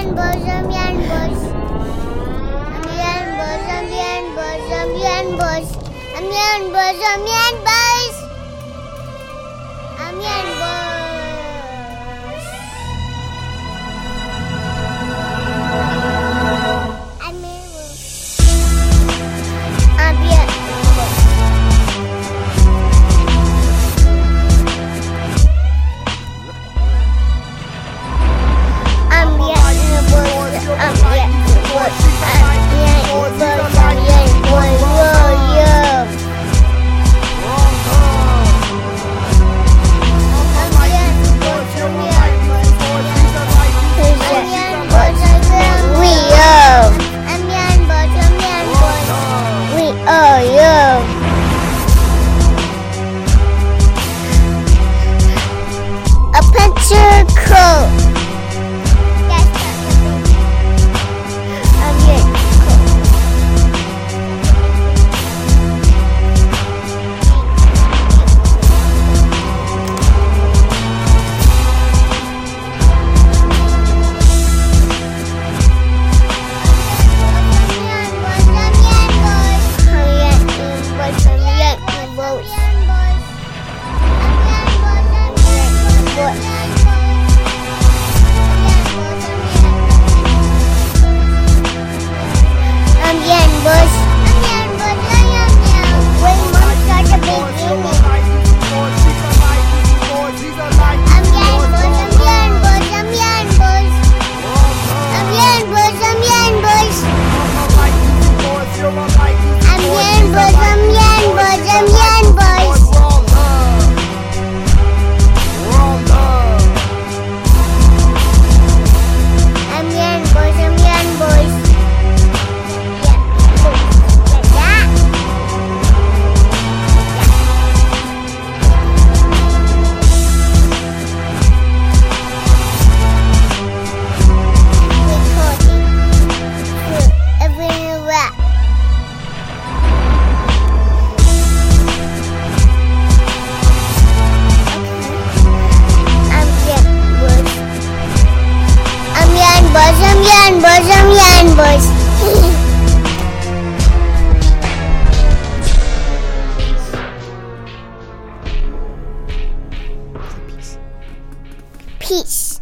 Amian Bush. Amian Bush, Amian Bush, Amian Bush. Amian Bush, Amian Bush. Amian house. boys. Peace.